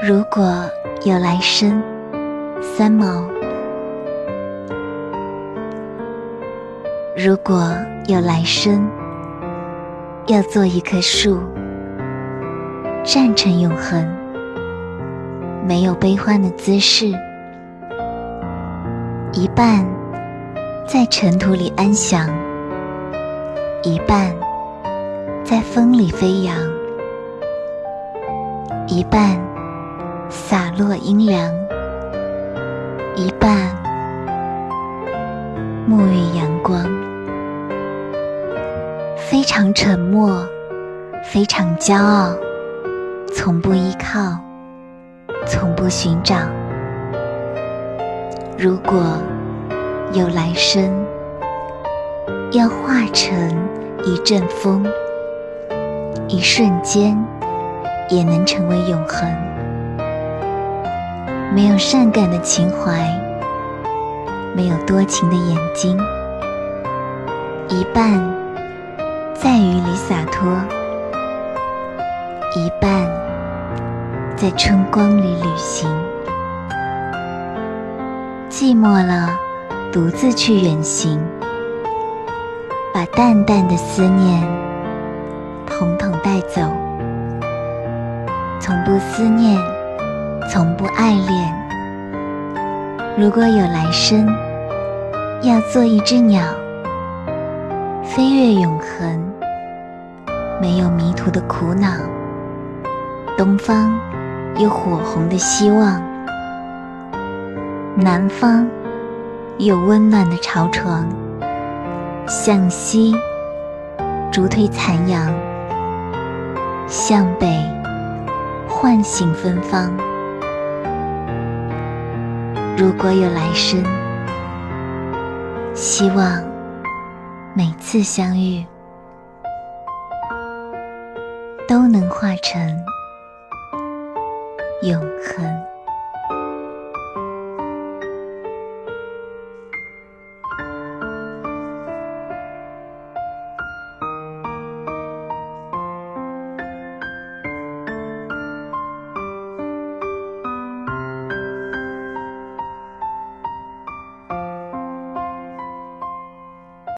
如果有来生，三毛。如果有来生，要做一棵树，站成永恒，没有悲欢的姿势，一半在尘土里安详，一半在风里飞扬，一半洒落阴凉，一半沐浴阳光。非常沉默，非常骄傲，从不依靠，从不寻找。如果有来生，要化成一阵风，一瞬间也能成为永恒。没有善感的情怀，没有多情的眼睛，一半。在雨里洒脱，一半在春光里旅行。寂寞了，独自去远行，把淡淡的思念统统带走。从不思念，从不爱恋。如果有来生，要做一只鸟，飞越永恒。没有迷途的苦恼，东方有火红的希望，南方有温暖的巢床，向西逐退残阳，向北唤醒芬芳。如果有来生，希望每次相遇。都能化成永恒。